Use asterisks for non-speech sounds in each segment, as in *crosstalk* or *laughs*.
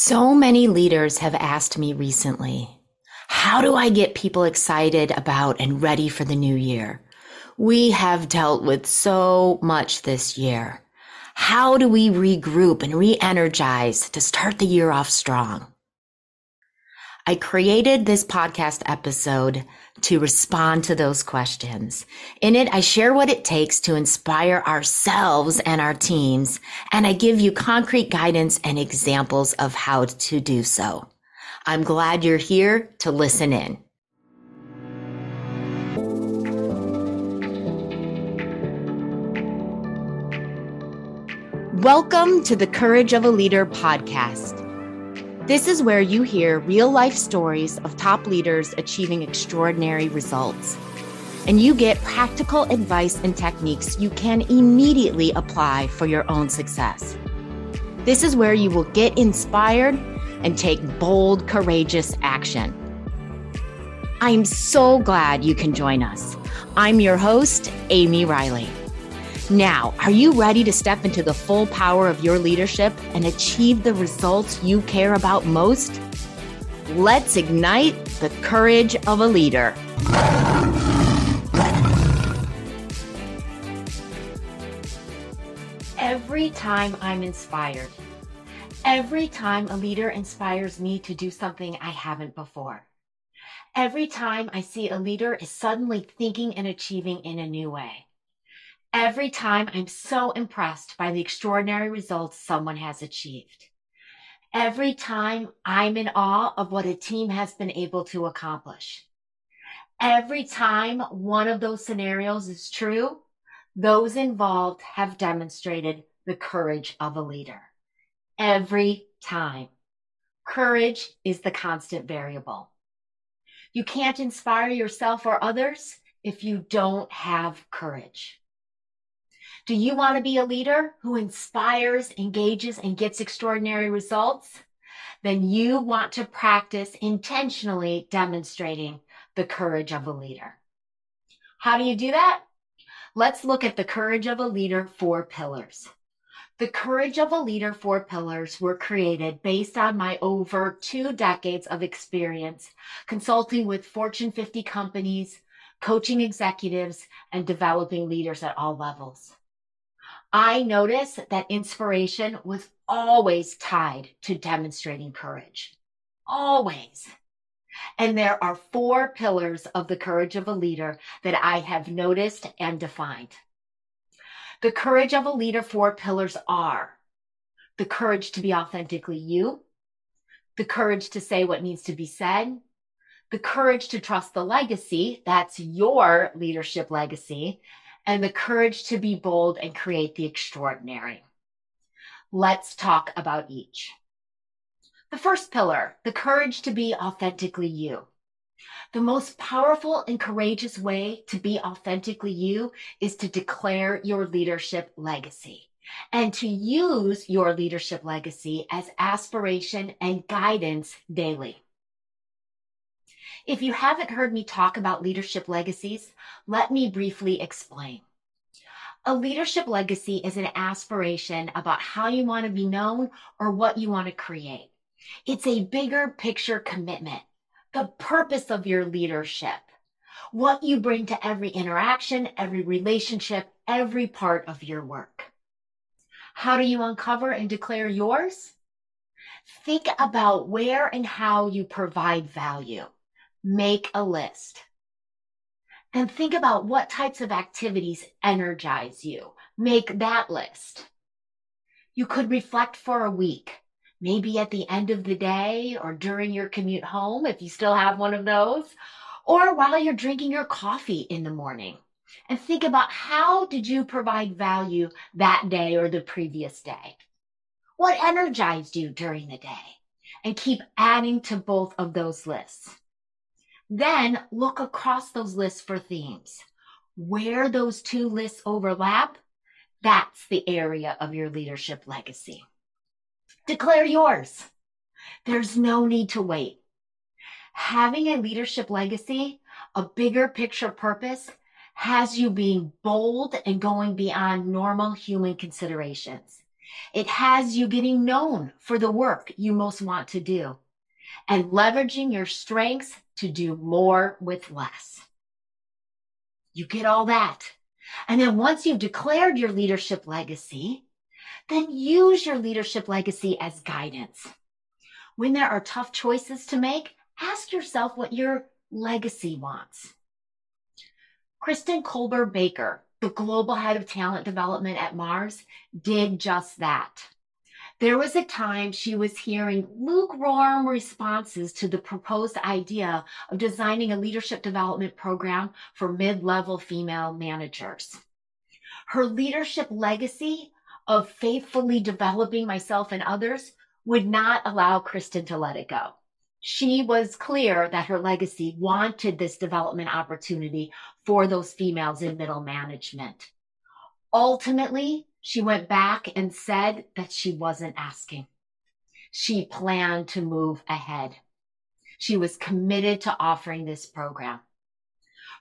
So many leaders have asked me recently, how do I get people excited about and ready for the new year? We have dealt with so much this year. How do we regroup and re-energize to start the year off strong? I created this podcast episode to respond to those questions. In it, I share what it takes to inspire ourselves and our teams, and I give you concrete guidance and examples of how to do so. I'm glad you're here to listen in. Welcome to the Courage of a Leader podcast. This is where you hear real life stories of top leaders achieving extraordinary results. And you get practical advice and techniques you can immediately apply for your own success. This is where you will get inspired and take bold, courageous action. I'm so glad you can join us. I'm your host, Amy Riley. Now, are you ready to step into the full power of your leadership and achieve the results you care about most? Let's ignite the courage of a leader. Every time I'm inspired, every time a leader inspires me to do something I haven't before, every time I see a leader is suddenly thinking and achieving in a new way Every time I'm so impressed by the extraordinary results someone has achieved. Every time I'm in awe of what a team has been able to accomplish. Every time one of those scenarios is true, those involved have demonstrated the courage of a leader. Every time. Courage is the constant variable. You can't inspire yourself or others if you don't have courage. Do you want to be a leader who inspires, engages, and gets extraordinary results? Then you want to practice intentionally demonstrating the courage of a leader. How do you do that? Let's look at the courage of a leader four pillars. The courage of a leader four pillars were created based on my over two decades of experience consulting with Fortune 50 companies, coaching executives, and developing leaders at all levels. I noticed that inspiration was always tied to demonstrating courage. Always. And there are four pillars of the courage of a leader that I have noticed and defined. The courage of a leader, four pillars are the courage to be authentically you, the courage to say what needs to be said, the courage to trust the legacy, that's your leadership legacy, and the courage to be bold and create the extraordinary. Let's talk about each. The first pillar, the courage to be authentically you. The most powerful and courageous way to be authentically you is to declare your leadership legacy and to use your leadership legacy as aspiration and guidance daily. If you haven't heard me talk about leadership legacies, let me briefly explain. A leadership legacy is an aspiration about how you want to be known or what you want to create. It's a bigger picture commitment, the purpose of your leadership, what you bring to every interaction, every relationship, every part of your work. How do you uncover and declare yours? Think about where and how you provide value. Make a list. And think about what types of activities energize you. Make that list. You could reflect for a week, maybe at the end of the day or during your commute home, if you still have one of those, or while you're drinking your coffee in the morning. And think about how did you provide value that day or the previous day? What energized you during the day? And keep adding to both of those lists. Then look across those lists for themes. Where those two lists overlap, that's the area of your leadership legacy. Declare yours. There's no need to wait. Having a leadership legacy, a bigger picture purpose, has you being bold and going beyond normal human considerations. It has you getting known for the work you most want to do and leveraging your strengths to do more with less. You get all that. And then once you've declared your leadership legacy, then use your leadership legacy as guidance. When there are tough choices to make, ask yourself what your legacy wants. Kristen Colber Baker, the global head of talent development at Mars, did just that. There was a time she was hearing lukewarm responses to the proposed idea of designing a leadership development program for mid level female managers. Her leadership legacy of faithfully developing myself and others would not allow Kristen to let it go. She was clear that her legacy wanted this development opportunity for those females in middle management. Ultimately, she went back and said that she wasn't asking. She planned to move ahead. She was committed to offering this program.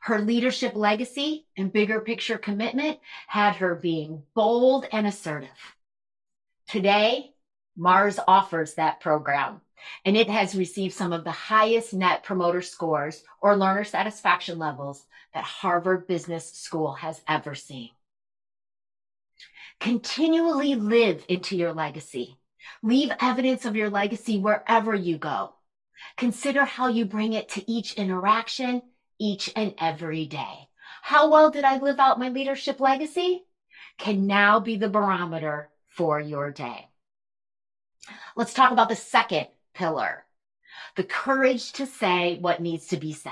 Her leadership legacy and bigger picture commitment had her being bold and assertive. Today, Mars offers that program and it has received some of the highest net promoter scores or learner satisfaction levels that Harvard Business School has ever seen. Continually live into your legacy. Leave evidence of your legacy wherever you go. Consider how you bring it to each interaction, each and every day. How well did I live out my leadership legacy? Can now be the barometer for your day. Let's talk about the second pillar the courage to say what needs to be said.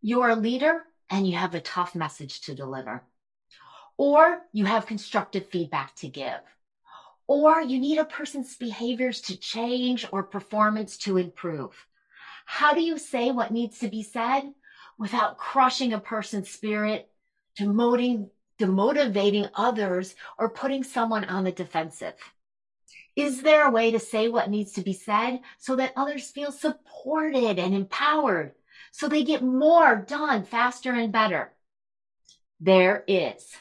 You're a leader and you have a tough message to deliver or you have constructive feedback to give, or you need a person's behaviors to change or performance to improve. How do you say what needs to be said without crushing a person's spirit, demoting, demotivating others, or putting someone on the defensive? Is there a way to say what needs to be said so that others feel supported and empowered so they get more done faster and better? There is.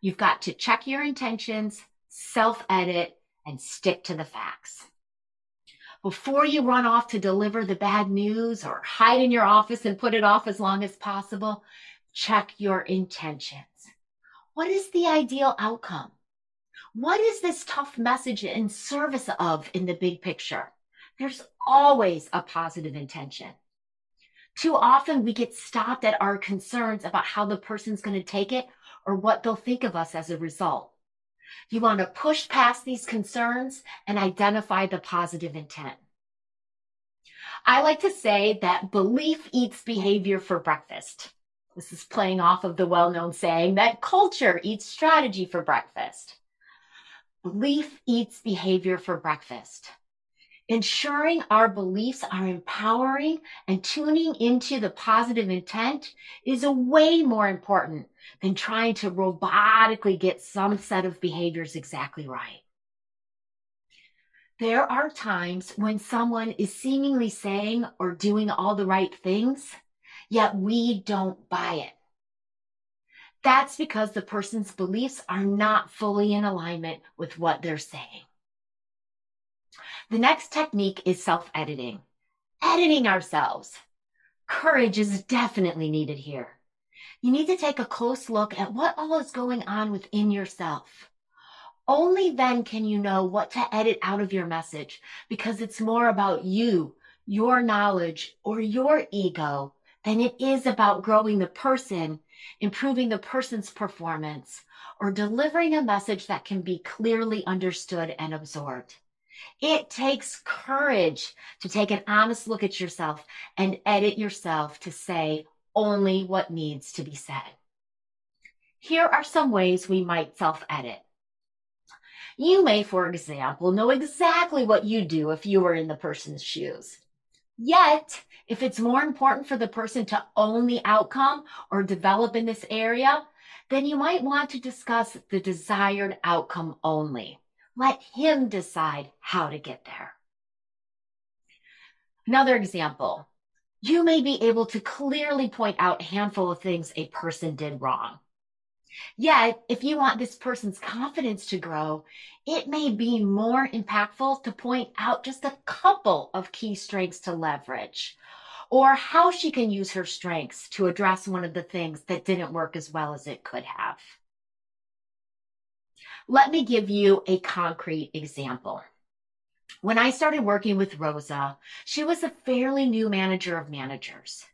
You've got to check your intentions, self edit, and stick to the facts. Before you run off to deliver the bad news or hide in your office and put it off as long as possible, check your intentions. What is the ideal outcome? What is this tough message in service of in the big picture? There's always a positive intention. Too often we get stopped at our concerns about how the person's going to take it or what they'll think of us as a result. You want to push past these concerns and identify the positive intent. I like to say that belief eats behavior for breakfast. This is playing off of the well known saying that culture eats strategy for breakfast. Belief eats behavior for breakfast. Ensuring our beliefs are empowering and tuning into the positive intent is a way more important than trying to robotically get some set of behaviors exactly right. There are times when someone is seemingly saying or doing all the right things, yet we don't buy it. That's because the person's beliefs are not fully in alignment with what they're saying. The next technique is self-editing. Editing ourselves. Courage is definitely needed here. You need to take a close look at what all is going on within yourself. Only then can you know what to edit out of your message because it's more about you, your knowledge, or your ego than it is about growing the person, improving the person's performance, or delivering a message that can be clearly understood and absorbed. It takes courage to take an honest look at yourself and edit yourself to say only what needs to be said. Here are some ways we might self edit. You may, for example, know exactly what you'd do if you were in the person's shoes. Yet, if it's more important for the person to own the outcome or develop in this area, then you might want to discuss the desired outcome only. Let him decide how to get there. Another example. You may be able to clearly point out a handful of things a person did wrong. Yet, if you want this person's confidence to grow, it may be more impactful to point out just a couple of key strengths to leverage or how she can use her strengths to address one of the things that didn't work as well as it could have. Let me give you a concrete example. When I started working with Rosa, she was a fairly new manager of managers.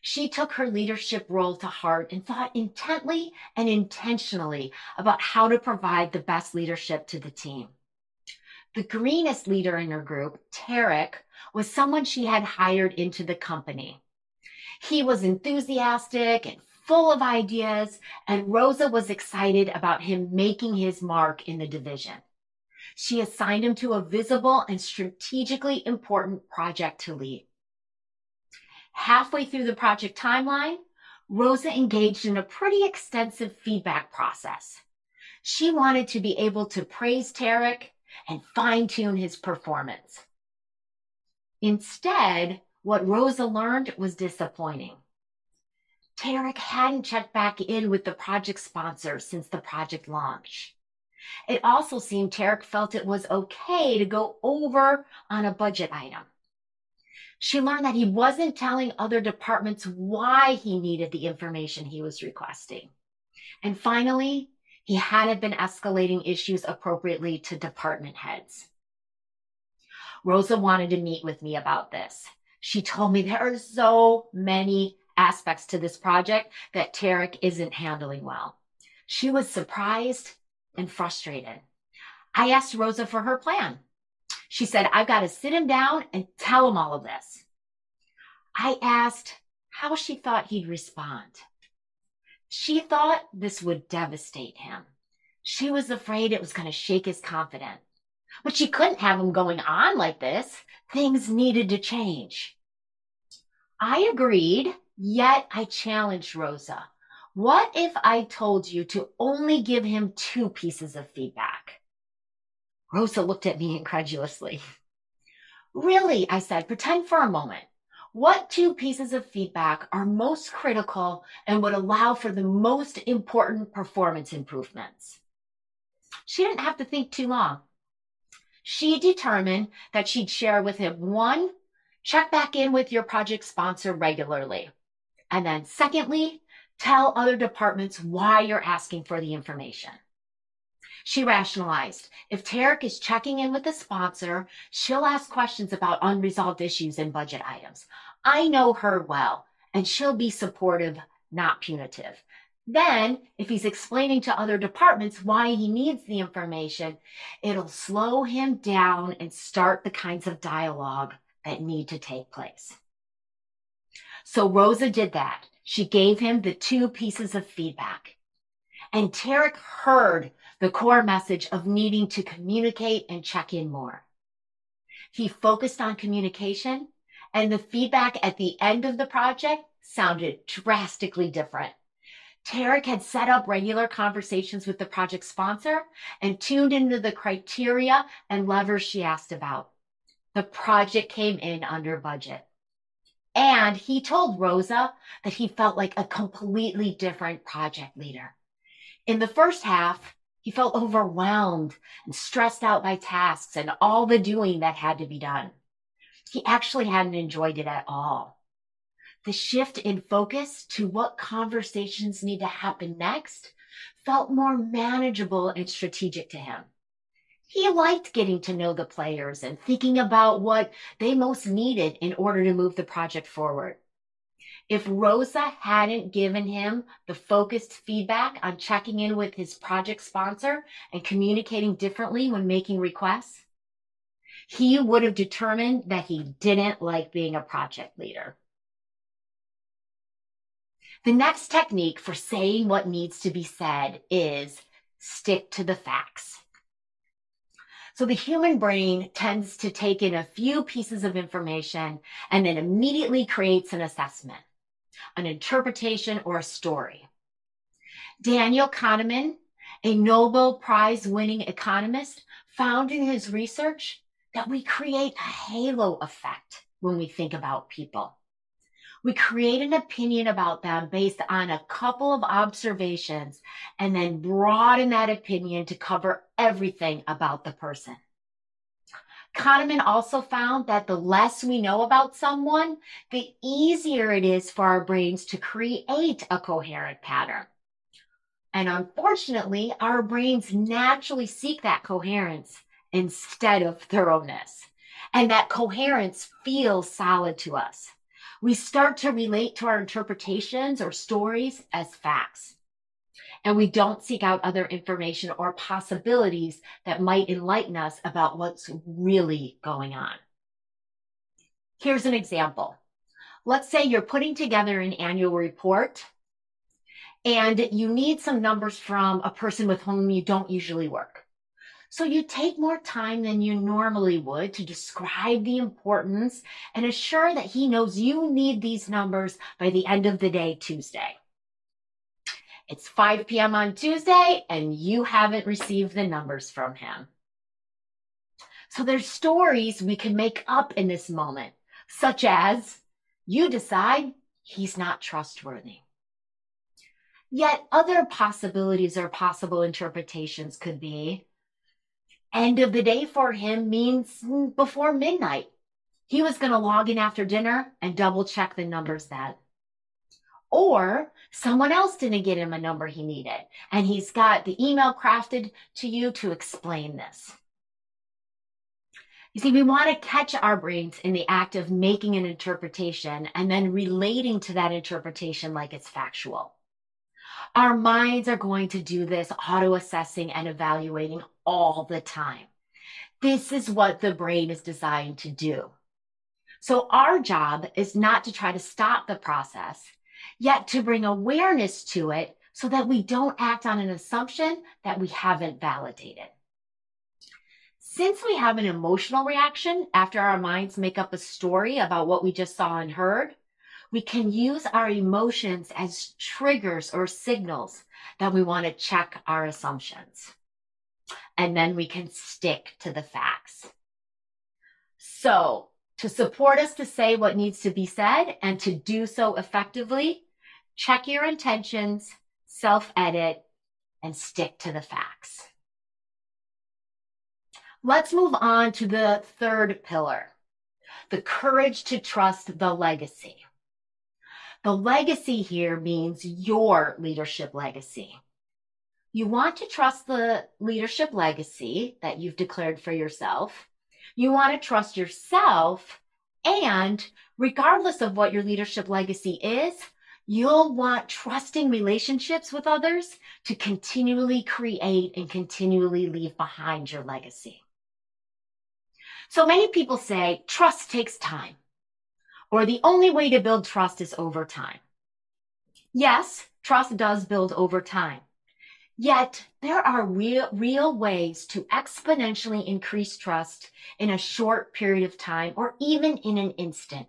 She took her leadership role to heart and thought intently and intentionally about how to provide the best leadership to the team. The greenest leader in her group, Tarek, was someone she had hired into the company. He was enthusiastic and full of ideas, and Rosa was excited about him making his mark in the division. She assigned him to a visible and strategically important project to lead. Halfway through the project timeline, Rosa engaged in a pretty extensive feedback process. She wanted to be able to praise Tarek and fine tune his performance. Instead, what Rosa learned was disappointing. Tarek hadn't checked back in with the project sponsor since the project launch. It also seemed Tarek felt it was okay to go over on a budget item. She learned that he wasn't telling other departments why he needed the information he was requesting. And finally, he hadn't been escalating issues appropriately to department heads. Rosa wanted to meet with me about this. She told me there are so many aspects to this project that Tarek isn't handling well. She was surprised and frustrated. I asked Rosa for her plan. She said, I've got to sit him down and tell him all of this. I asked how she thought he'd respond. She thought this would devastate him. She was afraid it was going to shake his confidence. But she couldn't have him going on like this. Things needed to change. I agreed Yet I challenged Rosa. What if I told you to only give him two pieces of feedback? Rosa looked at me *laughs* incredulously. Really, I said, pretend for a moment. What two pieces of feedback are most critical and would allow for the most important performance improvements? She didn't have to think too long. She determined that she'd share with him one, check back in with your project sponsor regularly. And then secondly, tell other departments why you're asking for the information. She rationalized. If Tarek is checking in with the sponsor, she'll ask questions about unresolved issues and budget items. I know her well, and she'll be supportive, not punitive. Then, if he's explaining to other departments why he needs the information, it'll slow him down and start the kinds of dialogue that need to take place. So Rosa did that. She gave him the two pieces of feedback. And Tarek heard the core message of needing to communicate and check in more. He focused on communication and the feedback at the end of the project sounded drastically different. Tarek had set up regular conversations with the project sponsor and tuned into the criteria and levers she asked about. The project came in under budget. And he told Rosa that he felt like a completely different project leader. In the first half, he felt overwhelmed and stressed out by tasks and all the doing that had to be done. He actually hadn't enjoyed it at all. The shift in focus to what conversations need to happen next felt more manageable and strategic to him he liked getting to know the players and thinking about what they most needed in order to move the project forward. If Rosa hadn't given him the focused feedback on checking in with his project sponsor and communicating differently when making requests, he would have determined that he didn't like being a project leader. The next technique for saying what needs to be said is stick to the facts. So the human brain tends to take in a few pieces of information and then immediately creates an assessment, an interpretation, or a story. Daniel Kahneman, a Nobel Prize winning economist, found in his research that we create a halo effect when we think about people. We create an opinion about them based on a couple of observations and then broaden that opinion to cover everything about the person. Kahneman also found that the less we know about someone, the easier it is for our brains to create a coherent pattern. And unfortunately, our brains naturally seek that coherence instead of thoroughness. And that coherence feels solid to us. We start to relate to our interpretations or stories as facts. And we don't seek out other information or possibilities that might enlighten us about what's really going on. Here's an example. Let's say you're putting together an annual report and you need some numbers from a person with whom you don't usually work. So you take more time than you normally would to describe the importance and assure that he knows you need these numbers by the end of the day, Tuesday. It's 5 p.m. on Tuesday and you haven't received the numbers from him. So there's stories we can make up in this moment, such as you decide he's not trustworthy. Yet other possibilities or possible interpretations could be end of the day for him means before midnight. He was going to log in after dinner and double check the numbers that. Or someone else didn't get him a number he needed, and he's got the email crafted to you to explain this. You see, we want to catch our brains in the act of making an interpretation and then relating to that interpretation like it's factual. Our minds are going to do this auto assessing and evaluating all the time. This is what the brain is designed to do. So our job is not to try to stop the process, yet to bring awareness to it so that we don't act on an assumption that we haven't validated. Since we have an emotional reaction after our minds make up a story about what we just saw and heard, we can use our emotions as triggers or signals that we want to check our assumptions. And then we can stick to the facts. So to support us to say what needs to be said and to do so effectively, check your intentions, self edit, and stick to the facts. Let's move on to the third pillar, the courage to trust the legacy. The legacy here means your leadership legacy. You want to trust the leadership legacy that you've declared for yourself. You want to trust yourself. And regardless of what your leadership legacy is, you'll want trusting relationships with others to continually create and continually leave behind your legacy. So many people say trust takes time or the only way to build trust is over time. Yes, trust does build over time. Yet there are real, real ways to exponentially increase trust in a short period of time or even in an instant.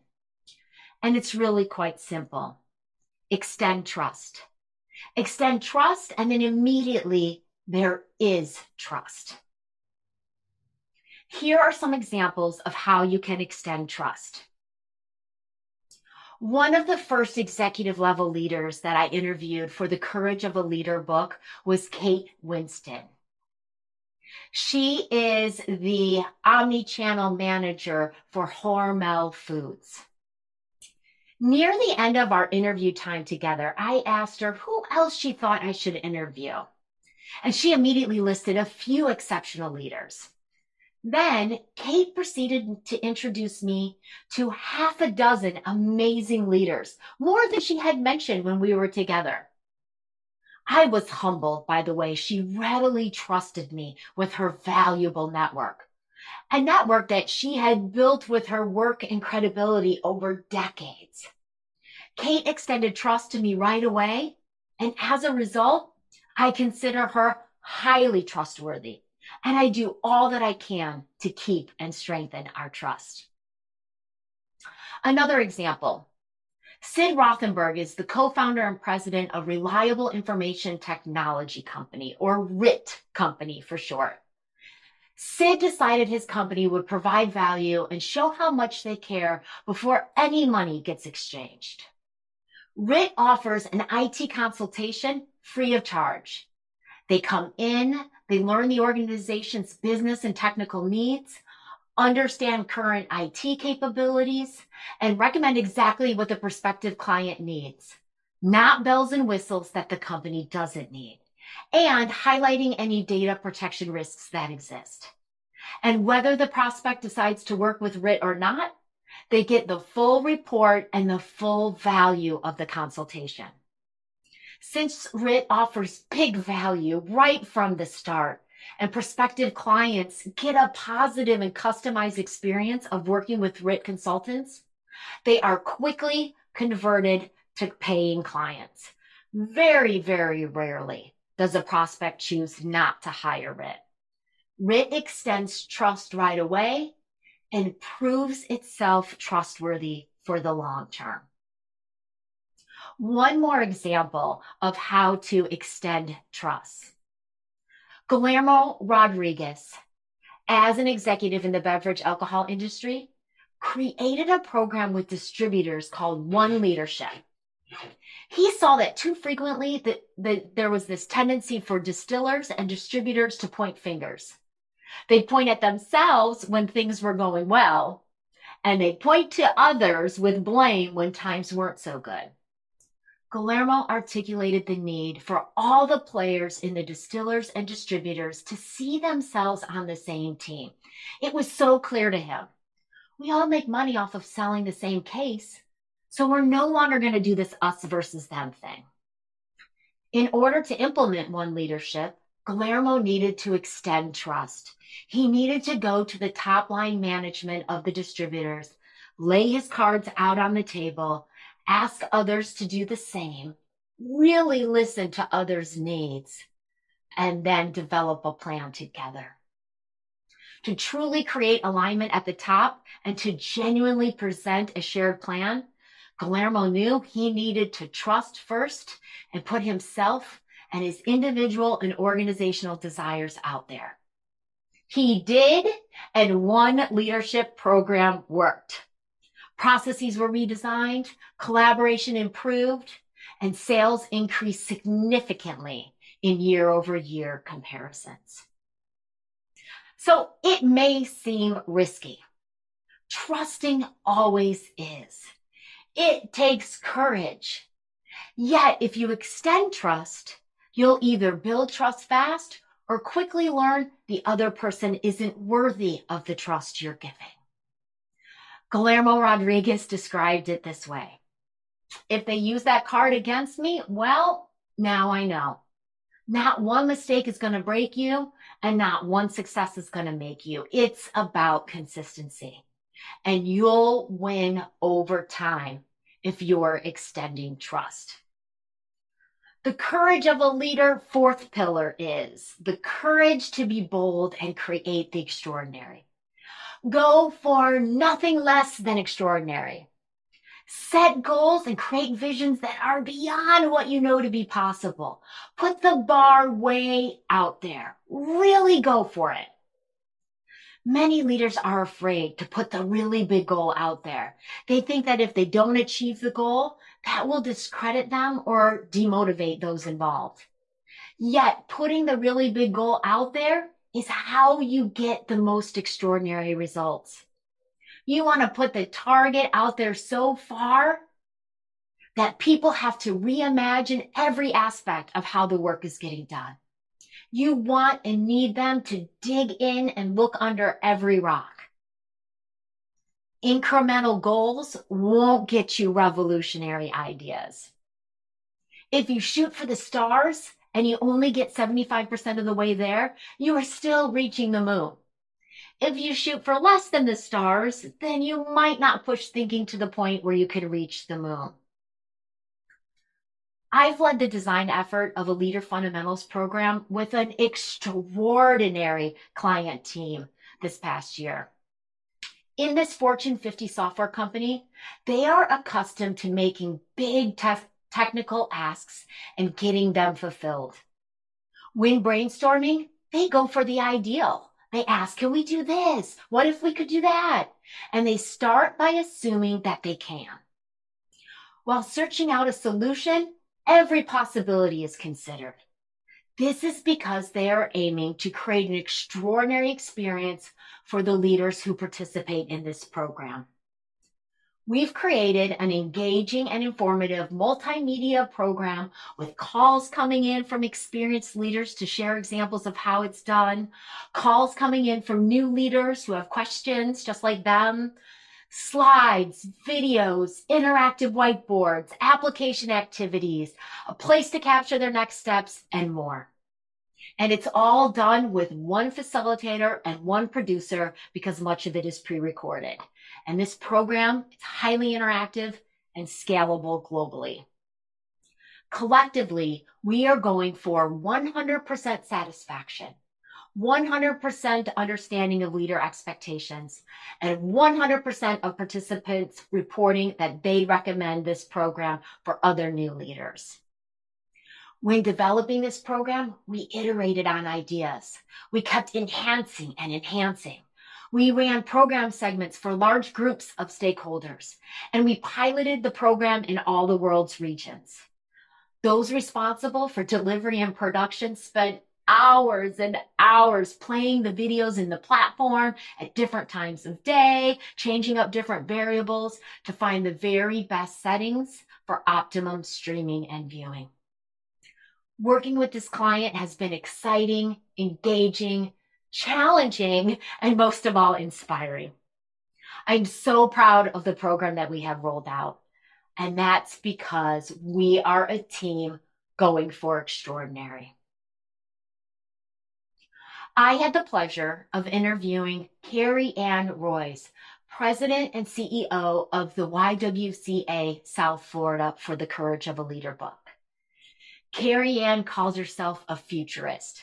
And it's really quite simple. Extend trust. Extend trust and then immediately there is trust. Here are some examples of how you can extend trust. One of the first executive level leaders that I interviewed for the Courage of a Leader book was Kate Winston. She is the omni-channel manager for Hormel Foods. Near the end of our interview time together, I asked her who else she thought I should interview. And she immediately listed a few exceptional leaders. Then Kate proceeded to introduce me to half a dozen amazing leaders, more than she had mentioned when we were together. I was humbled by the way she readily trusted me with her valuable network, a network that she had built with her work and credibility over decades. Kate extended trust to me right away, and as a result, I consider her highly trustworthy and I do all that I can to keep and strengthen our trust. Another example. Sid Rothenberg is the co-founder and president of Reliable Information Technology Company, or RIT Company for short. Sid decided his company would provide value and show how much they care before any money gets exchanged. RIT offers an IT consultation free of charge. They come in, they learn the organization's business and technical needs, understand current IT capabilities, and recommend exactly what the prospective client needs, not bells and whistles that the company doesn't need, and highlighting any data protection risks that exist. And whether the prospect decides to work with RIT or not, they get the full report and the full value of the consultation. Since RIT offers big value right from the start, and prospective clients get a positive and customized experience of working with RIT consultants, they are quickly converted to paying clients. Very, very rarely does a prospect choose not to hire RIT. RIT extends trust right away and proves itself trustworthy for the long term. One more example of how to extend trust. Guillermo Rodriguez, as an executive in the beverage alcohol industry, created a program with distributors called One Leadership. He saw that too frequently that, that there was this tendency for distillers and distributors to point fingers. They'd point at themselves when things were going well, and they'd point to others with blame when times weren't so good. Guillermo articulated the need for all the players in the distillers and distributors to see themselves on the same team. It was so clear to him. We all make money off of selling the same case, so we're no longer going to do this us versus them thing. In order to implement one leadership, Guillermo needed to extend trust. He needed to go to the top line management of the distributors, lay his cards out on the table, ask others to do the same, really listen to others' needs, and then develop a plan together. To truly create alignment at the top and to genuinely present a shared plan, Guillermo knew he needed to trust first and put himself and his individual and organizational desires out there. He did, and one leadership program worked. Processes were redesigned, collaboration improved, and sales increased significantly in year over year comparisons. So it may seem risky. Trusting always is. It takes courage. Yet, if you extend trust, you'll either build trust fast or quickly learn the other person isn't worthy of the trust you're giving. Guillermo Rodriguez described it this way. If they use that card against me, well, now I know. Not one mistake is going to break you and not one success is going to make you. It's about consistency and you'll win over time if you're extending trust. The courage of a leader, fourth pillar is the courage to be bold and create the extraordinary. Go for nothing less than extraordinary. Set goals and create visions that are beyond what you know to be possible. Put the bar way out there. Really go for it. Many leaders are afraid to put the really big goal out there. They think that if they don't achieve the goal, that will discredit them or demotivate those involved. Yet putting the really big goal out there is how you get the most extraordinary results. You want to put the target out there so far that people have to reimagine every aspect of how the work is getting done. You want and need them to dig in and look under every rock. Incremental goals won't get you revolutionary ideas. If you shoot for the stars, and you only get 75% of the way there, you are still reaching the moon. If you shoot for less than the stars, then you might not push thinking to the point where you could reach the moon. I've led the design effort of a leader fundamentals program with an extraordinary client team this past year. In this Fortune 50 software company, they are accustomed to making big test technical asks and getting them fulfilled. When brainstorming, they go for the ideal, They ask, can we do this? What if we could do that? And they start by assuming that they can. While searching out a solution, every possibility is considered. This is because they are aiming to create an extraordinary experience for the leaders who participate in this program. We've created an engaging and informative multimedia program with calls coming in from experienced leaders to share examples of how it's done, calls coming in from new leaders who have questions just like them, slides, videos, interactive whiteboards, application activities, a place to capture their next steps, and more. And it's all done with one facilitator and one producer because much of it is pre-recorded. And this program is highly interactive and scalable globally. Collectively, we are going for 100% satisfaction, 100% understanding of leader expectations, and 100% of participants reporting that they recommend this program for other new leaders. When developing this program, we iterated on ideas. We kept enhancing and enhancing. We ran program segments for large groups of stakeholders, and we piloted the program in all the world's regions. Those responsible for delivery and production spent hours and hours playing the videos in the platform at different times of day, changing up different variables to find the very best settings for optimum streaming and viewing. Working with this client has been exciting, engaging, challenging, and most of all, inspiring. I'm so proud of the program that we have rolled out. And that's because we are a team going for extraordinary. I had the pleasure of interviewing Carrie Ann Royce, President and CEO of the YWCA South Florida for the Courage of a Leader book. Carrie Ann calls herself a futurist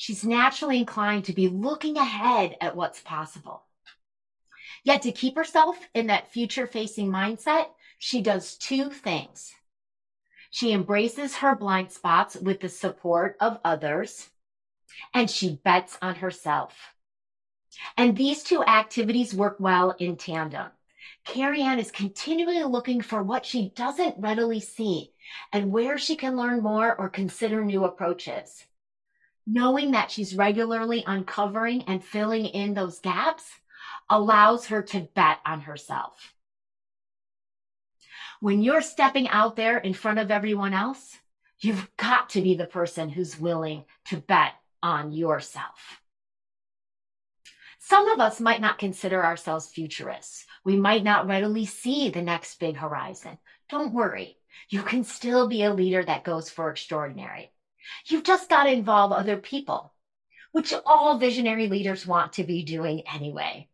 she's naturally inclined to be looking ahead at what's possible. Yet to keep herself in that future facing mindset, she does two things. She embraces her blind spots with the support of others, and she bets on herself. And these two activities work well in tandem. Carrie Ann is continually looking for what she doesn't readily see and where she can learn more or consider new approaches knowing that she's regularly uncovering and filling in those gaps allows her to bet on herself. When you're stepping out there in front of everyone else, you've got to be the person who's willing to bet on yourself. Some of us might not consider ourselves futurists. We might not readily see the next big horizon. Don't worry. You can still be a leader that goes for extraordinary. You've just got to involve other people, which all visionary leaders want to be doing anyway.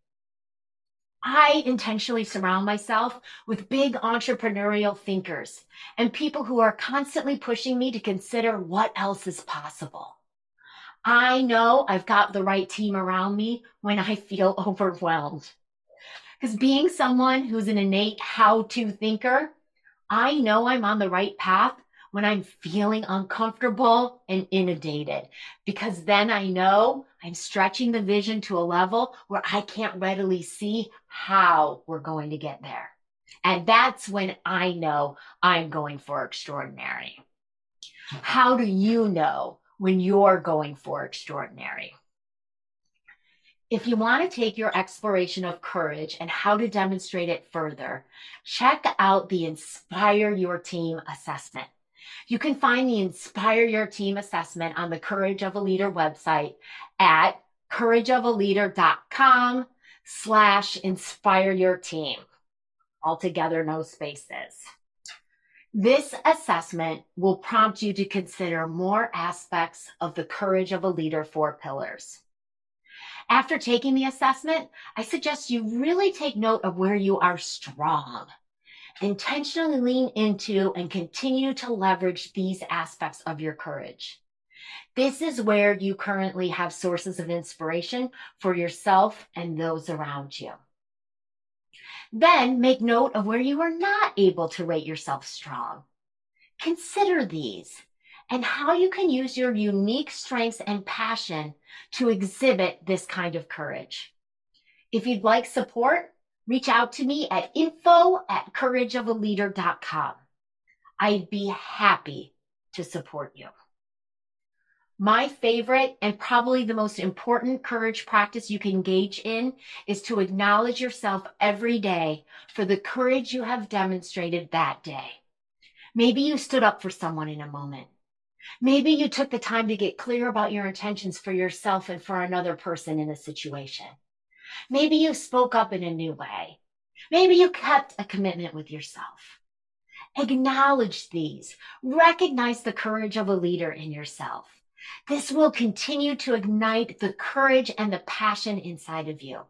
I intentionally surround myself with big entrepreneurial thinkers and people who are constantly pushing me to consider what else is possible. I know I've got the right team around me when I feel *laughs* overwhelmed. Because being someone who's an innate how to thinker, I know I'm on the right path when I'm feeling uncomfortable and inundated, because then I know I'm stretching the vision to a level where I can't readily see how we're going to get there. And that's when I know I'm going for extraordinary. How do you know when you're going for extraordinary? If you want to take your exploration of courage and how to demonstrate it further, check out the Inspire Your Team assessment. You can find the Inspire Your Team assessment on the Courage of a Leader website at courageofaleader.com slash inspire your team. Altogether, no spaces. This assessment will prompt you to consider more aspects of the Courage of a Leader four pillars. After taking the assessment, I suggest you really take note of where you are strong intentionally lean into and continue to leverage these aspects of your courage. This is where you currently have sources of inspiration for yourself and those around you. Then make note of where you are not able to rate yourself strong. Consider these and how you can use your unique strengths and passion to exhibit this kind of courage. If you'd like support, reach out to me at info at courageofaleader.com. I'd be happy to support you. My favorite and probably the most important courage practice you can engage in is to acknowledge yourself every day for the courage you have demonstrated that day. Maybe you stood up for someone in a moment. Maybe you took the time to get clear about your intentions for yourself and for another person in a situation. Maybe you spoke up in a new way. Maybe you kept a commitment with yourself. Acknowledge these. Recognize the courage of a leader in yourself. This will continue to ignite the courage and the passion inside of you.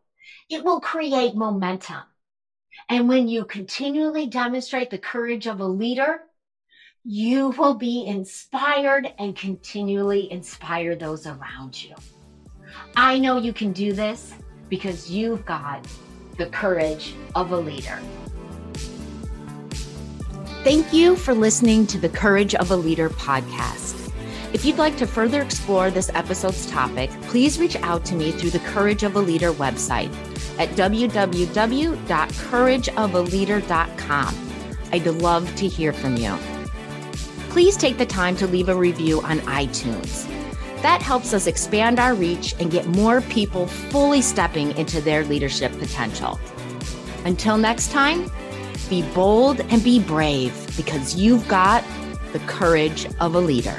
It will create momentum. And when you continually demonstrate the courage of a leader, you will be inspired and continually inspire those around you. I know you can do this because you've got the courage of a leader. Thank you for listening to the Courage of a Leader podcast. If you'd like to further explore this episode's topic, please reach out to me through the Courage of a Leader website at www.courageofaleader.com. I'd love to hear from you please take the time to leave a review on iTunes. That helps us expand our reach and get more people fully stepping into their leadership potential. Until next time, be bold and be brave because you've got the courage of a leader.